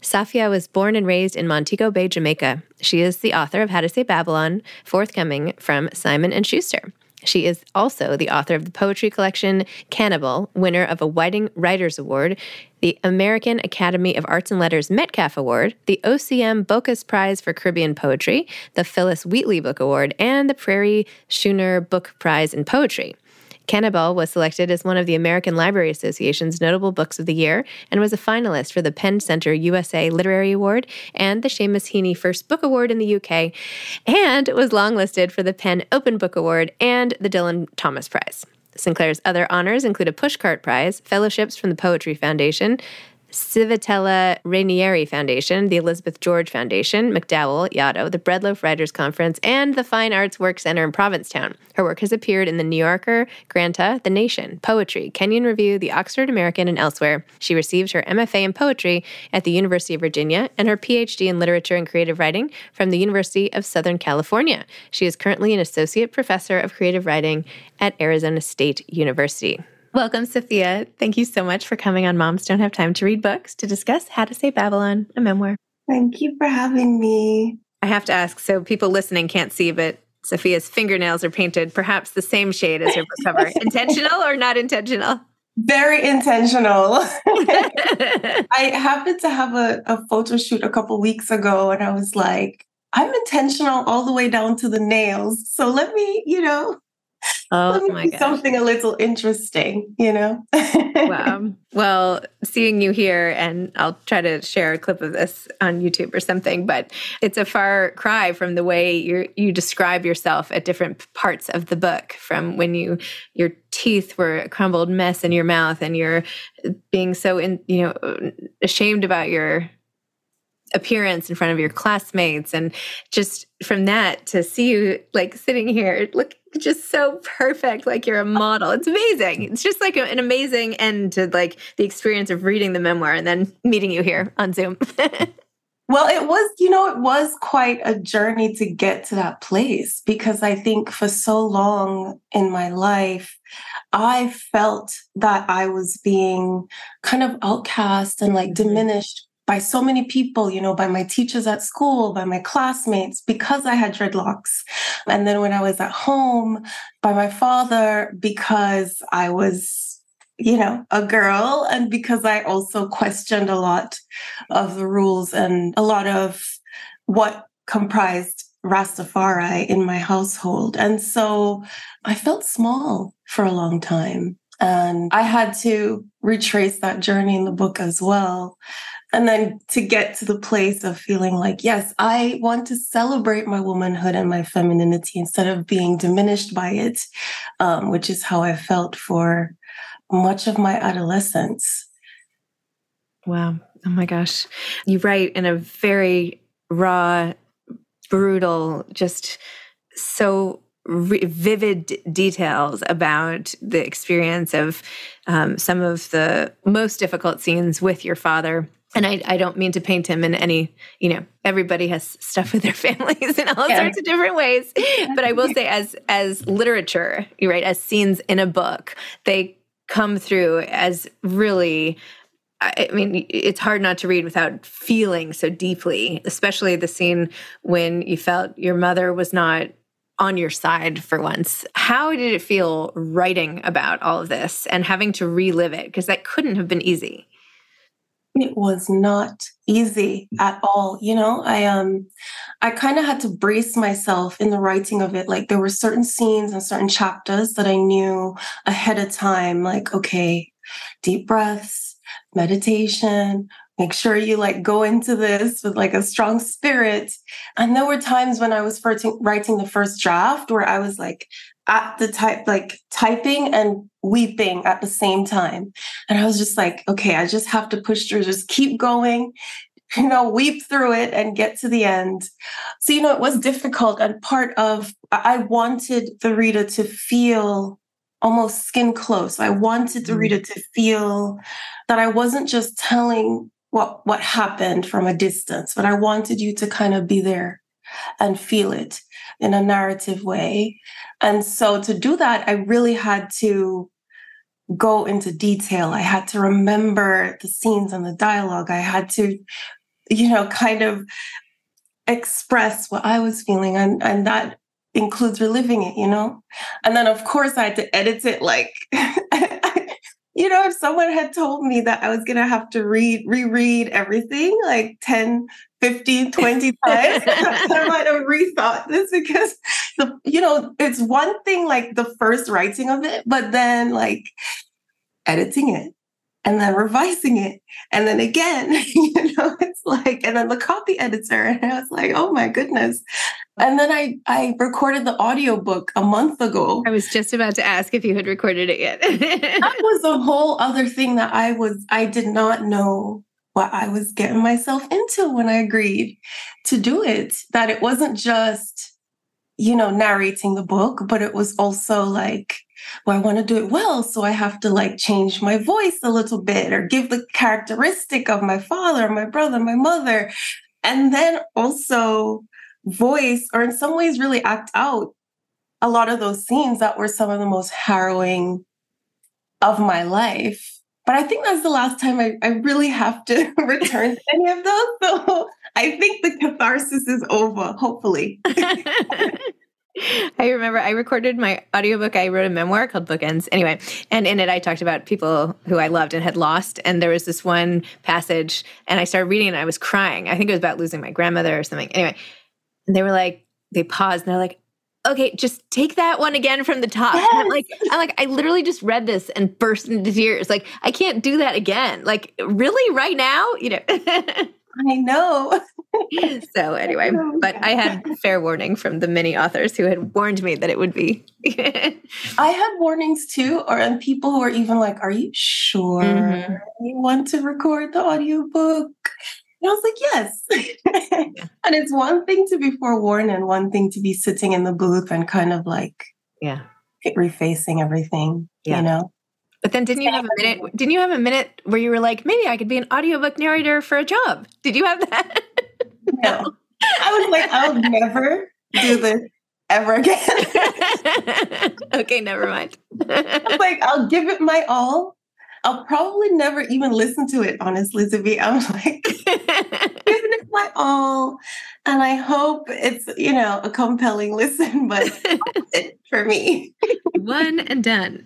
Safiya was born and raised in Montego Bay, Jamaica. She is the author of How to Say Babylon, forthcoming from Simon and Schuster. She is also the author of the poetry collection Cannibal, winner of a Whiting Writers Award, the American Academy of Arts and Letters Metcalf Award, the OCM Bocas Prize for Caribbean Poetry, the Phillis Wheatley Book Award, and the Prairie Schooner Book Prize in Poetry. Cannibal was selected as one of the American Library Association's notable books of the year and was a finalist for the PEN Center USA Literary Award and the Seamus Heaney First Book Award in the UK, and was longlisted for the PEN Open Book Award and the Dylan Thomas Prize. Sinclair's other honors include a Pushcart Prize, fellowships from the Poetry Foundation, Civitella Ranieri Foundation, the Elizabeth George Foundation, MacDowell, Yaddo, the Bread Loaf Writers Conference, and the Fine Arts Work Center in Provincetown. Her work has appeared in The New Yorker, Granta, The Nation, Poetry, Kenyon Review, The Oxford American, and elsewhere. She received her MFA in Poetry at the University of Virginia and her PhD in Literature and Creative Writing from the University of Southern California. She is currently an Associate Professor of Creative Writing at Arizona State University. Welcome, Safiya. Thank you so much for coming on Moms Don't Have Time to Read Books to discuss How to Say Babylon, a memoir. Thank you for having me. I have to ask so people listening can't see, but Safiya's fingernails are painted perhaps the same shade as her book cover. intentional or not intentional? Very intentional. I happened to have a, a photo shoot a couple weeks ago, and I was like, I'm intentional all the way down to the nails. So let me, you know, Oh my god. Something a little interesting, you know? wow. Well, seeing you here, and I'll try to share a clip of this on YouTube or something, but it's a far cry from the way you you describe yourself at different parts of the book, from when you your teeth were a crumbled mess in your mouth and you're being so in you know ashamed about your appearance in front of your classmates and just from that to see you like sitting here look just so perfect like you're a model. It's amazing. It's just like an amazing end to like the experience of reading the memoir and then meeting you here on zoom. Well it was you know it was quite a journey to get to that place because i think for so long in my life i felt that i was being kind of outcast and like mm-hmm. diminished by so many people, you know, by my teachers at school, by my classmates, because I had dreadlocks. And then when I was at home, by my father, because I was, you know, a girl, and because I also questioned a lot of the rules and a lot of what comprised Rastafari in my household. And so I felt small for a long time. And I had to retrace that journey in the book as well and then to get to the place of feeling like yes i want to celebrate my womanhood and my femininity instead of being diminished by it um, which is how i felt for much of my adolescence. Wow. Oh my gosh. You write in a very raw brutal just so Re- vivid details about the experience of um, some of the most difficult scenes with your father and I, I don't mean to paint him in any, you know, everybody has stuff with their families in all yeah. sorts of different ways. But I will say, as as literature, you right, as scenes in a book, they come through as really I mean, it's hard not to read without feeling so deeply, especially the scene when you felt your mother was not on your side for once. How did it feel writing about all of this and having to relive it? Because that couldn't have been easy it was not easy at all you know? I um i kind of had to brace myself in the writing of it. Like there were certain scenes and certain chapters that i knew ahead of time like okay deep breaths meditation make sure you like go into this with like a strong spirit. And there were times when i was writing the first draft where i was like at the type like typing and weeping at the same time. And i was just like okay i just have to push through just keep going you know weep through it and get to the end. So you know it was difficult and part of i wanted the reader to feel almost skin close. I wanted the mm. reader to feel that i wasn't just telling what what happened from a distance but i wanted you to kind of be there and feel it in a narrative way. And so to do that, I really had to go into detail. I had to remember the scenes and the dialogue. I had to, you know, kind of express what I was feeling. And, and that includes reliving it, you know? And then, of course, I had to edit it like you know, if someone had told me that I was going to have to read, reread everything like 10, 15, 20 times, I might have rethought this because, the, you know, it's one thing like the first writing of it, but then like editing it and then revising it and then again you know it's like and then the copy editor and i was like oh my goodness and then I I recorded the audiobook a month ago. I was just about to ask if you had recorded it yet. that was a whole other thing that I was I did not know what I was getting myself into when I agreed to do it. That it wasn't just, you know, narrating the book, but it was also like, well, I want to do it well. So I have to like change my voice a little bit or give the characteristic of my father, my brother, my mother. And then also voice or in some ways really act out a lot of those scenes that were some of the most harrowing of my life. But I think that's the last time I, I really have to return to any of those. So I think the catharsis is over, hopefully. I remember I recorded my audiobook. I wrote a memoir called Bookends. Anyway, and in it I talked about people who I loved and had lost. And there was this one passage, and I started reading and I was crying. I think it was about losing my grandmother or something. Anyway, and they were like, they paused and they're like, okay, just take that one again from the top. Yes. I'm like, I'm like, I literally just read this and burst into tears. Like, I can't do that again. Like, really, right now, you know. I know. so anyway, but I had fair warning from the many authors who had warned me that it would be. I had warnings too, or and people who are even like, "Are you sure Mhm. you want to record the audiobook?" And I was like, "Yes." and it's one thing to be forewarned, and one thing to be sitting in the booth and kind of like yeah. refacing everything. Yeah. You know? But then didn't you have a minute? Didn't you have a minute where you were like, maybe I could be an audiobook narrator for a job? Did you have that? No, I was like, "I'll never do this ever again." okay, never mind. I was like, "I'll give it my all." I'll probably never even listen to it, honestly, be I'm like giving it my all. And I hope it's, you know, a compelling listen, but for me. One and done.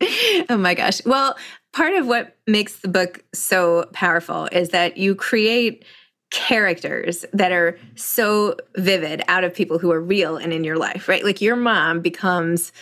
oh my gosh. Well, part of what makes the book so powerful is that you create characters that are so vivid out of people who are real and in your life, right? Like your mom becomes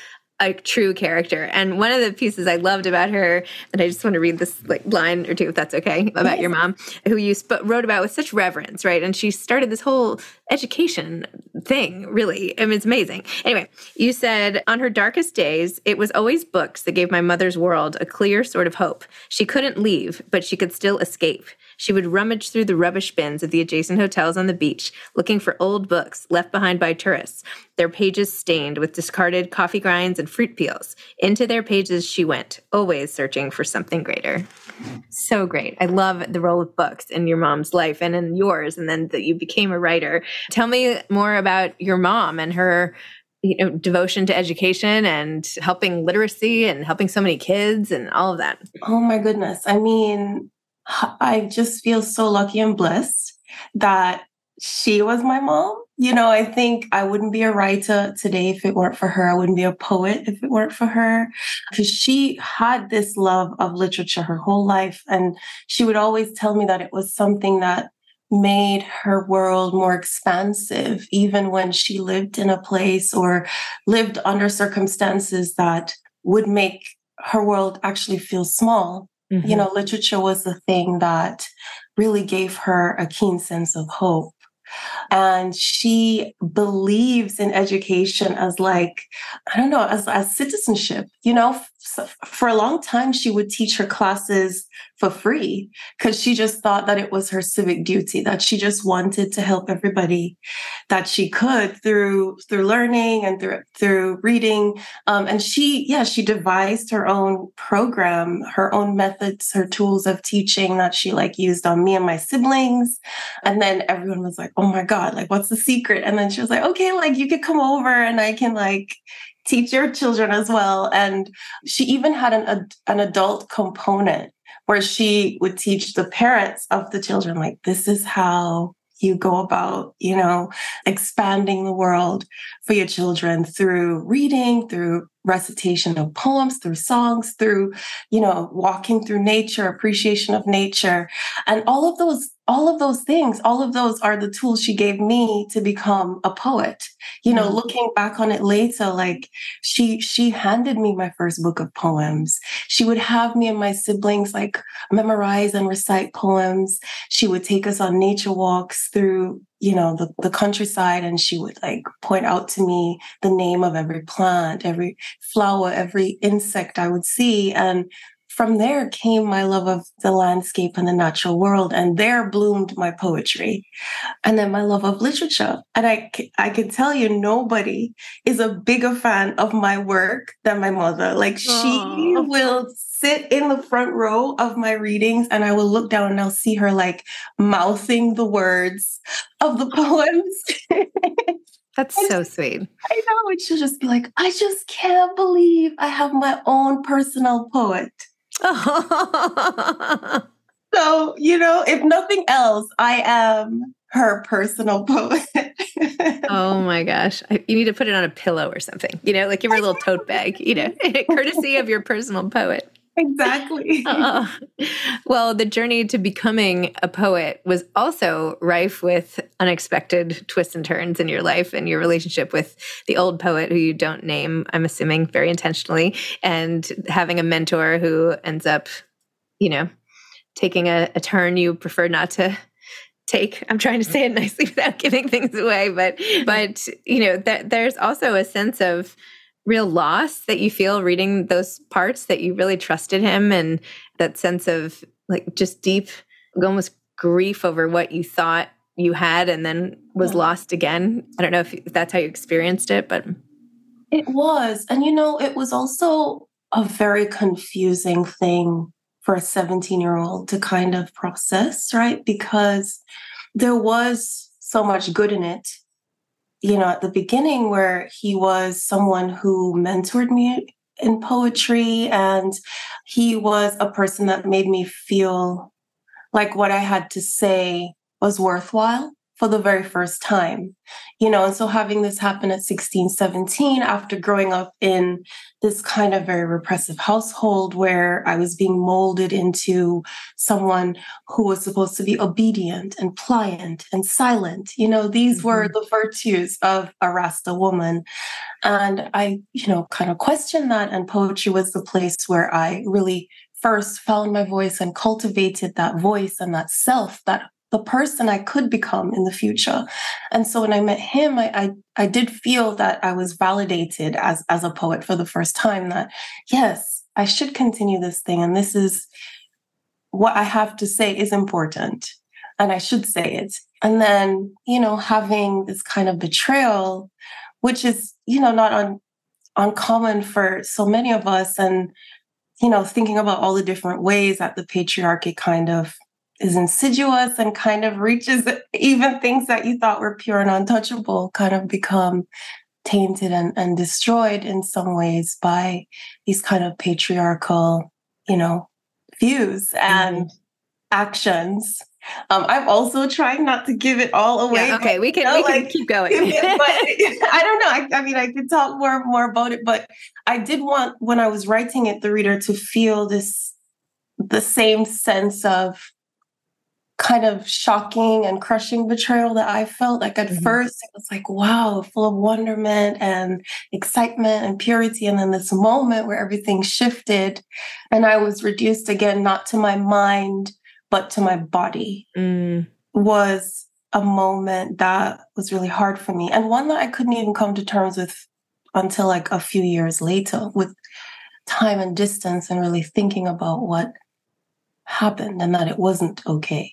a true character. And one of the pieces I loved about her, and I just want to read this like line or two, if that's okay, about your mom, who you sp- wrote about with such reverence, right? And she started this whole education thing, really. I mean, it's amazing. Anyway, you said, on her darkest days, it was always books that gave my mother's world a clear sort of hope. She couldn't leave, but she could still escape. She would rummage through the rubbish bins of the adjacent hotels on the beach, looking for old books left behind by tourists, their pages stained with discarded coffee grinds and fruit peels. Into their pages she went, always searching for something greater. So great. I love the role of books in your mom's life and in yours, and then that you became a writer. Tell me more about your mom and her you know devotion to education and helping literacy and helping so many kids and all of that Oh my goodness. I mean, I just feel so lucky and blessed that she was my mom. You know, I think I wouldn't be a writer today if it weren't for her. I wouldn't be a poet if it weren't for her. Because she had this love of literature her whole life. And she would always tell me that it was something that made her world more expansive, even when she lived in a place or lived under circumstances that would make her world actually feel small you know, mm-hmm. literature was the thing that really gave her a keen sense of hope. And she believes in education as like, I don't know, as, as citizenship. You know, for a long time, she would teach her classes for free because she just thought that it was her civic duty, that she just wanted to help everybody that she could through through learning and through through reading. Um, and she, yeah, she devised her own program, her own methods, her tools of teaching that she like used on me and my siblings. And then everyone was like, "Oh my god, like what's the secret?" And then she was like, "Okay, like you could come over and I can like." Teach your children as well. And she even had an an adult component where she would teach the parents of the children like this is how you go about you know expanding the world for your children through reading through recitation of poems through songs through you know walking through nature appreciation of nature. And all of those all of those things all of those are the tools she gave me to become a poet. You know Mhm. looking back on it later like she she handed me my first book of poems. She would have me and my siblings like memorize and recite poems. She would take us on nature walks through you know the, the countryside and she would like point out to me the name of every plant every flower every insect i would see and from there came my love of the landscape and the natural world and there bloomed my poetry. And then my love of literature. And i i can tell you nobody is a bigger fan of my work than my mother. Like she will sit in the front row of my readings and i will look down and i'll see her like mouthing the words of the poems. That's so sweet. I know. And she'll just be like, I just can't believe I have my own personal poet. So, you know, if nothing else, I am her personal poet. oh my gosh I, you need to put it on a pillow or something you know like give her a little tote bag you know courtesy of your personal poet exactly. Uh, well, the journey to becoming a poet was also rife with unexpected twists and turns in your life and your relationship with the old poet who you don't name, I'm assuming very intentionally, and having a mentor who ends up, you know, taking a, a turn you prefer not to take i'm trying to say it nicely without giving things away but but you know that there's also a sense of real loss that you feel reading those parts that you really trusted him and that sense of like just deep almost grief over what you thought you had and then was yeah. lost again i don't know if that's how you experienced it but it was and you know it was also a very confusing thing for a 17 year old to kind of process right because there was so much good in it you know, at the beginning where he was someone who mentored me in poetry and he was a person that made me feel like what I had to say was worthwhile for the very first time you know? And so having this happen at 16 17 after growing up in this kind of very repressive household where i was being molded into someone who was supposed to be obedient and pliant and silent you know? These mm-hmm. were the virtues of a rasta woman. And i you know kind of questioned that and poetry was the place where i really first found my voice and cultivated that voice and that self that the person I could become in the future. And so when I met him, I, I, I did feel that I was validated as as a poet for the first time. That yes, I should continue this thing, and this is what I have to say is important, and I should say it. And then you know having this kind of betrayal, which is you know not un, uncommon for so many of us, and you know thinking about all the different ways that the patriarchy kind of is insidious and kind of reaches even things that you thought were pure and untouchable kind of become tainted and, and destroyed in some ways by these kind of patriarchal, you know, views and mm-hmm. actions. Um, I'm also trying not to give it all away. Yeah, okay, we can, you know, we can like, keep going. but I don't know. I, I, mean, I could talk more and more about it, but I did want when I was writing it, the reader to feel this the same sense of kind of shocking and crushing betrayal that I felt. Like at mm-hmm. first, it was like, wow, full of wonderment and excitement and purity. And then this moment where everything shifted and I was reduced again, not to my mind, but to my body, mm. was a moment that was really hard for me. And one that I couldn't even come to terms with until like a few years later with time and distance and really thinking about what happened and that it wasn't okay.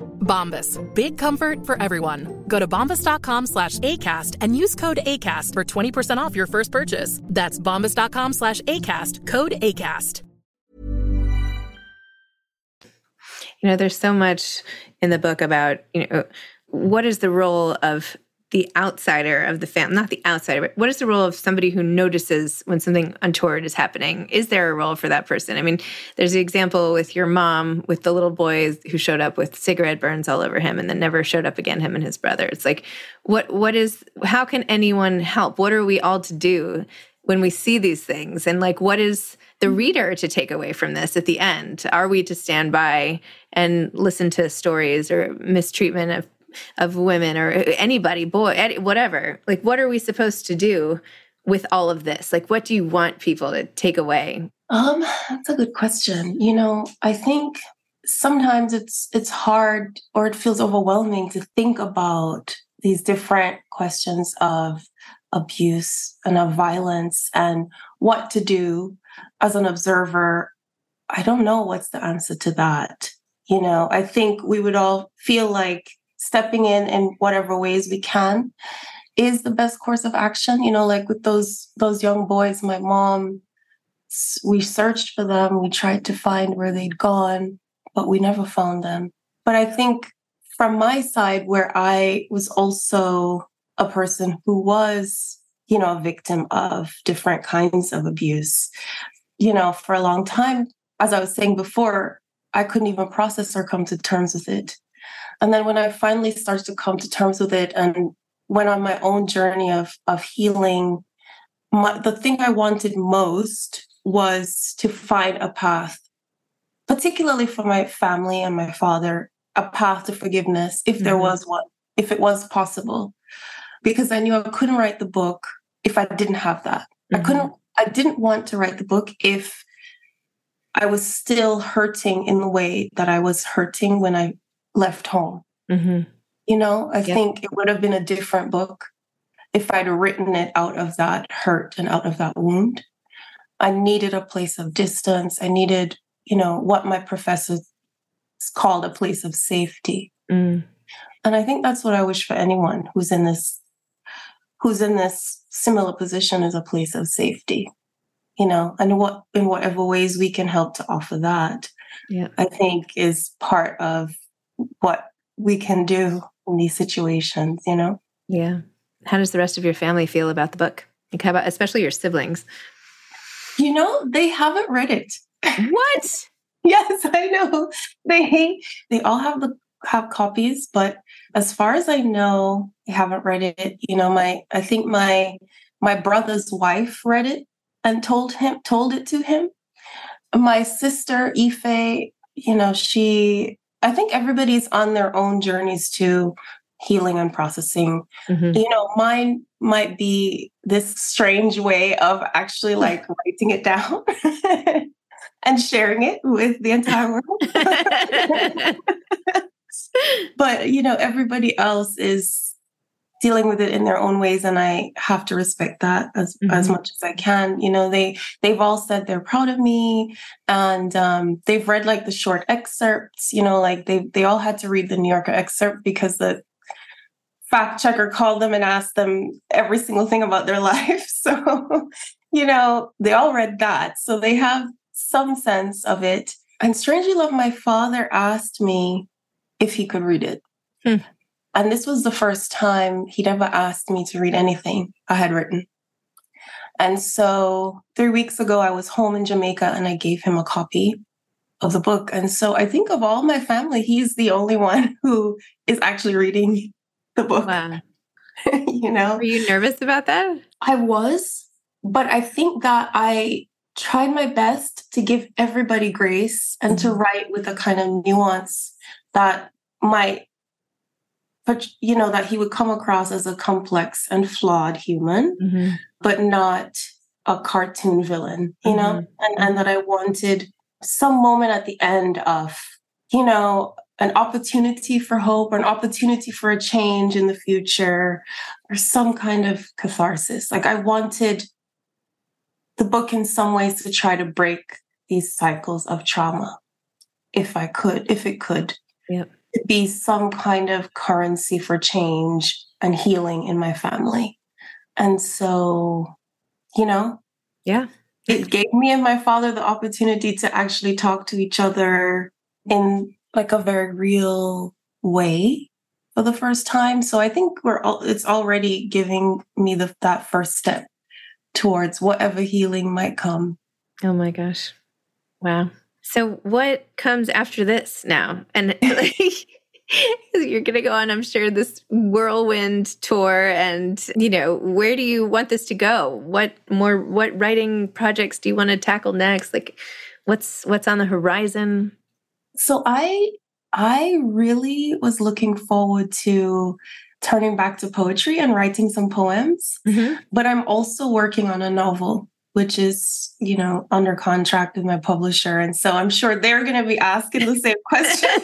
Bombas. Big comfort for everyone. Go to bombas.com slash ACAST and use code ACAST for 20% off your first purchase. That's bombas.com slash ACAST. Code ACAST. You know, there's so much in the book about, you know, what is the role of the outsider of the family, not the outsider, but what is the role of somebody who notices when something untoward is happening? Is there a role for that person? I mean, there's the example with your mom with the little boy who showed up with cigarette burns all over him and then never showed up again, him and his brother. It's like, what, what is, how can anyone help? What are we all to do when we see these things? And like, what is the mm-hmm. reader to take away from this at the end? Are we to stand by and listen to stories or mistreatment of of women or anybody, boy, whatever. Like, what are we supposed to do with all of this? Like, what do you want people to take away? Um, that's a good question. You know, I think sometimes it's it's hard or it feels overwhelming to think about these different questions of abuse and of violence and what to do as an observer. I don't know what's the answer to that. You know, I think we would all feel like stepping in in whatever ways we can is the best course of action. You know like with those those young boys my mom we searched for them. We tried to find where they'd gone but we never found them. But i think from my side where i was also a person who was you know a victim of different kinds of abuse you know for a long time as i was saying before i couldn't even process or come to terms with it and then when I finally started to come to terms with it and went on my own journey of of healing, my, the thing I wanted most was to find a path, particularly for my family and my father, a path to forgiveness, if there mm-hmm. was one, if it was possible. Because I knew I couldn't write the book if I didn't have that. Mm-hmm. I couldn't, I didn't want to write the book if I was still hurting in the way that I was hurting when I left home. Mm-hmm. You know, I think it would have been a different book if I'd written it out of that hurt and out of that wound. I needed a place of distance. I needed, you know, what my professors called a place of safety. Mm. And I think that's what I wish for anyone who's in this who's in this similar position as a place of safety. You know, and what in whatever ways we can help to offer that. Yeah. I think is part of what we can do in these situations, you know? Yeah. How does the rest of your family feel about the book? Like how about especially your siblings? You know, they haven't read it. What? yes, I know. They they all have the have copies, but as far as I know, they haven't read it. You know, my I think my my brother's wife read it and told him told it to him. My sister Ife, you know, she I think everybody's on their own journeys to healing and processing. Mm-hmm. You know, mine might be this strange way of actually like writing it down and sharing it with the entire world. but, you know, everybody else is dealing with it in their own ways and i have to respect that as mm-hmm. as much as i can. You know they they've all said they're proud of me and um, they've read like the short excerpts you know like they they all had to read the new yorker excerpt because the fact checker called them and asked them every single thing about their life. So you know they all read that. So they have some sense of it. And strangely enough my father asked me if he could read it. Hmm. And this was the first time he'd ever asked me to read anything I had written. And so three weeks ago, I was home in Jamaica and I gave him a copy of the book. And so I think of all my family, he's the only one who is actually reading the book. Wow. you know? Were you nervous about that? I was, but I think that I tried my best to give everybody grace and mm-hmm. to write with a kind of nuance that might but you know that he would come across as a complex and flawed human mm-hmm. but not a cartoon villain you know mm-hmm. and, and that i wanted some moment at the end of you know an opportunity for hope or an opportunity for a change in the future or some kind of catharsis like i wanted the book in some ways to try to break these cycles of trauma if i could if it could yep to be some kind of currency for change and healing in my family. And so, you know, yeah, it gave me and my father the opportunity to actually talk to each other in like a very real way for the first time. So I think we're all, it's already giving me the, that first step towards whatever healing might come. Oh my gosh. Wow. So what comes after this now? And like, you're going to go on, I'm sure, this whirlwind tour. And, you know, where do you want this to go? What more, what writing projects do you want to tackle next? Like, what's, what's on the horizon? So I, I really was looking forward to turning back to poetry and writing some poems. Mm-hmm. But I'm also working on a novel, which is, you know, under contract with my publisher. And so I'm sure they're going to be asking the same question.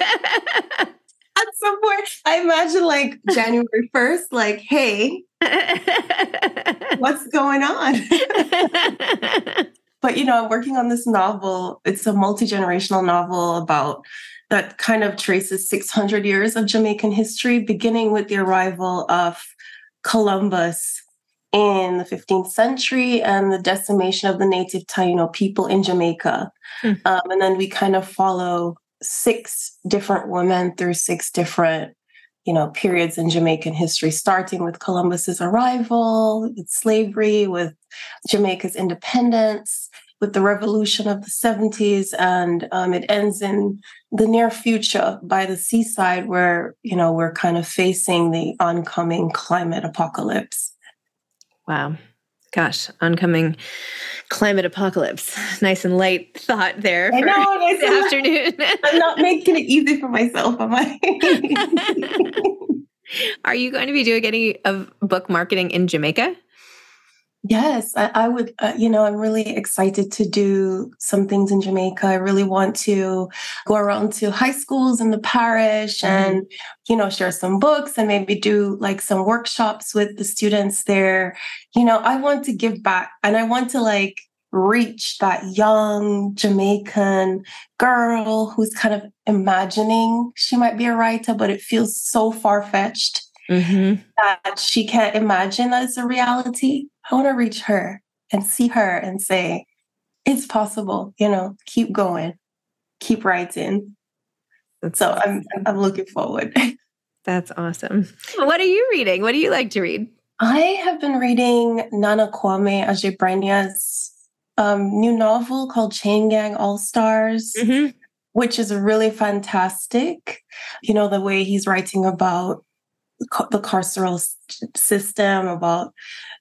At some point, I imagine like January 1st, like, hey, what's going on? but, you know, I'm working on this novel. It's a multi generational novel about that kind of traces 600 years of Jamaican history, beginning with the arrival of Columbus in the 15th century and the decimation of the native Taino people in Jamaica. Mm. Um, and then we kind of follow six different women through six different you know periods in jamaican history starting with columbus's arrival with slavery with jamaica's independence with the revolution of the 70s and um, it ends in the near future by the seaside where you know we're kind of facing the oncoming climate apocalypse wow. Gosh oncoming climate apocalypse. Nice and light thought there I know, nice the afternoon. I'm not making it easy for myself am i? Are you going to be doing any of book marketing in jamaica Yes, I, I would. Uh, you know, I'm really excited to do some things in Jamaica. I really want to go around to high schools in the parish mm-hmm. and, you know, share some books and maybe do like some workshops with the students there. You know, I want to give back and I want to like reach that young Jamaican girl who's kind of imagining she might be a writer, but it feels so far fetched mm-hmm. that she can't imagine as a reality. I want to reach her and see her and say, it's possible, you know, keep going, keep writing. That's so awesome. I'm I'm looking forward. That's awesome. What are you reading? What do you like to read? I have been reading Nana Kwame Adjei-Brenyah's um, new novel called Chain Gang All Stars, mm-hmm. which is really fantastic. You know, the way he's writing about the carceral system, about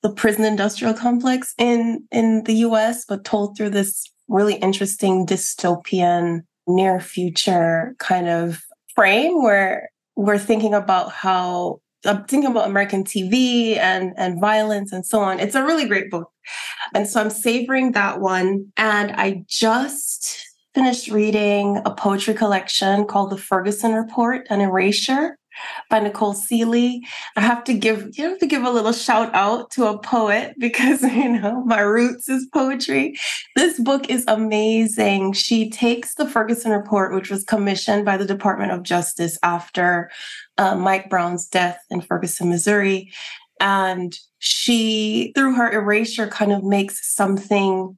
the prison industrial complex in in the US, but told through this really interesting dystopian near future kind of frame where we're thinking about how I'm thinking about American TV and and violence and so on. It's a really great book. And so I'm savoring that one. And I just finished reading a poetry collection called The Ferguson Report and Erasure by Nicole Sealey. I have to give you have to give a little shout out to a poet because you know my roots is poetry. This book is amazing. She takes the Ferguson report, which was commissioned by the Department of Justice after uh, Mike Brown's death in Ferguson, Missouri, and she through her erasure kind of makes something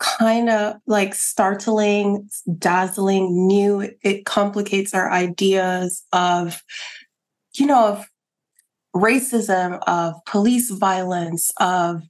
kind of like startling, dazzling, new. It complicates our ideas of, you know, of racism, of police violence, of,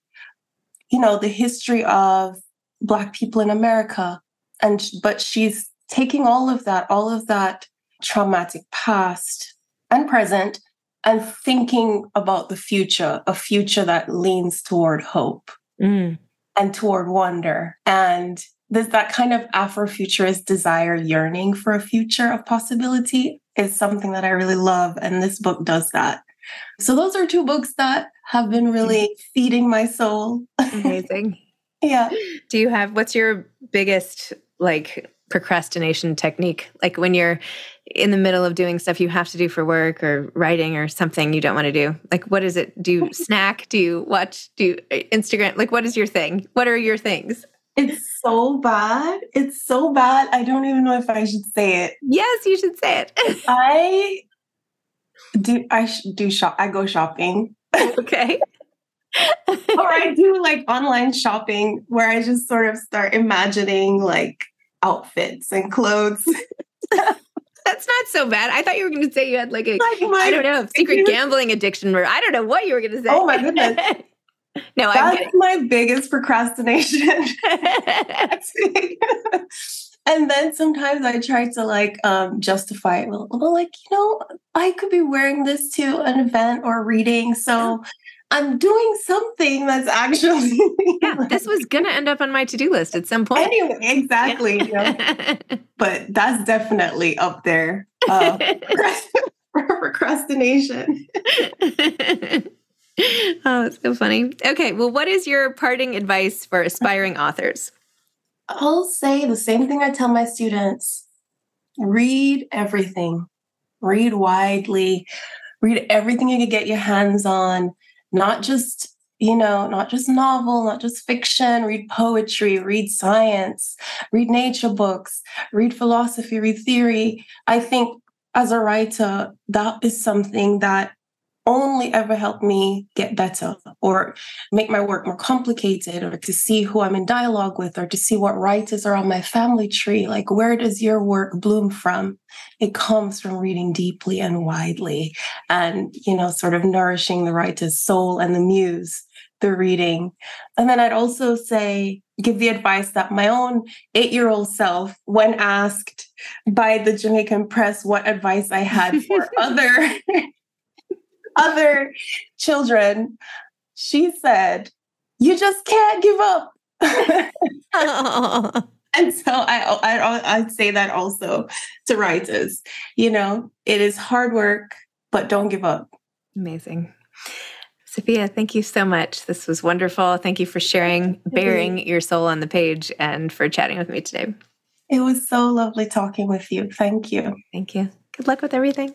you know, the history of Black people in America. And, but she's taking all of that, all of that traumatic past and present, and thinking about the future, a future that leans toward hope. Mm and toward wonder. And there's that kind of Afrofuturist desire, yearning for a future of possibility is something that I really love. And this book does that. So those are two books that have been really feeding my soul. Amazing. yeah. Do you have what's your biggest like procrastination technique? Like when you're in the middle of doing stuff you have to do for work or writing or something you don't want to do? Like, what is it? Do you snack? Do you watch? Do you uh, Instagram? Like, what is your thing? What are your things? It's so bad. It's so bad. I don't even know if I should say it. Yes, you should say it. I do. I do shop. I go shopping. Okay. or I do like online shopping where I just sort of start imagining like outfits and clothes. That's not so bad. I thought you were going to say you had like a, Like my- I don't know, secret gambling addiction, or I don't know what you were going to say. Oh my goodness. no, That's my biggest procrastination. and then sometimes I try to like um, justify it. Well, like, you know, I could be wearing this to an event or reading. So I'm doing something that's actually. yeah, this was going to end up on my to do list at some point. anyway, exactly. you know. But that's definitely up there. Uh, procrastination. oh, it's so funny. Okay, well, what is your parting advice for aspiring authors? I'll say the same thing I tell my students read everything, read widely, read everything you can get your hands on, not just you know, not just novel, not just fiction, read poetry, read science, read nature books, read philosophy, read theory. I think as a writer, that is something that only ever help me get better or make my work more complicated or to see who I'm in dialogue with or to see what writers are on my family tree. Like, where does your work bloom from? It comes from reading deeply and widely and, you know, sort of nourishing the writer's soul and the muse through reading. And then I'd also say, give the advice that my own eight year old self, when asked by the Jamaican press what advice I had for other other children, she said, "You just can't give up." and so I, I I'd say that also to writers. You know, it is hard work, but don't give up. Amazing. Safiya, thank you so much. This was wonderful. Thank you for sharing, bearing your soul on the page, and for chatting with me today. It was so lovely talking with you. Thank you. Thank you. Good luck with everything.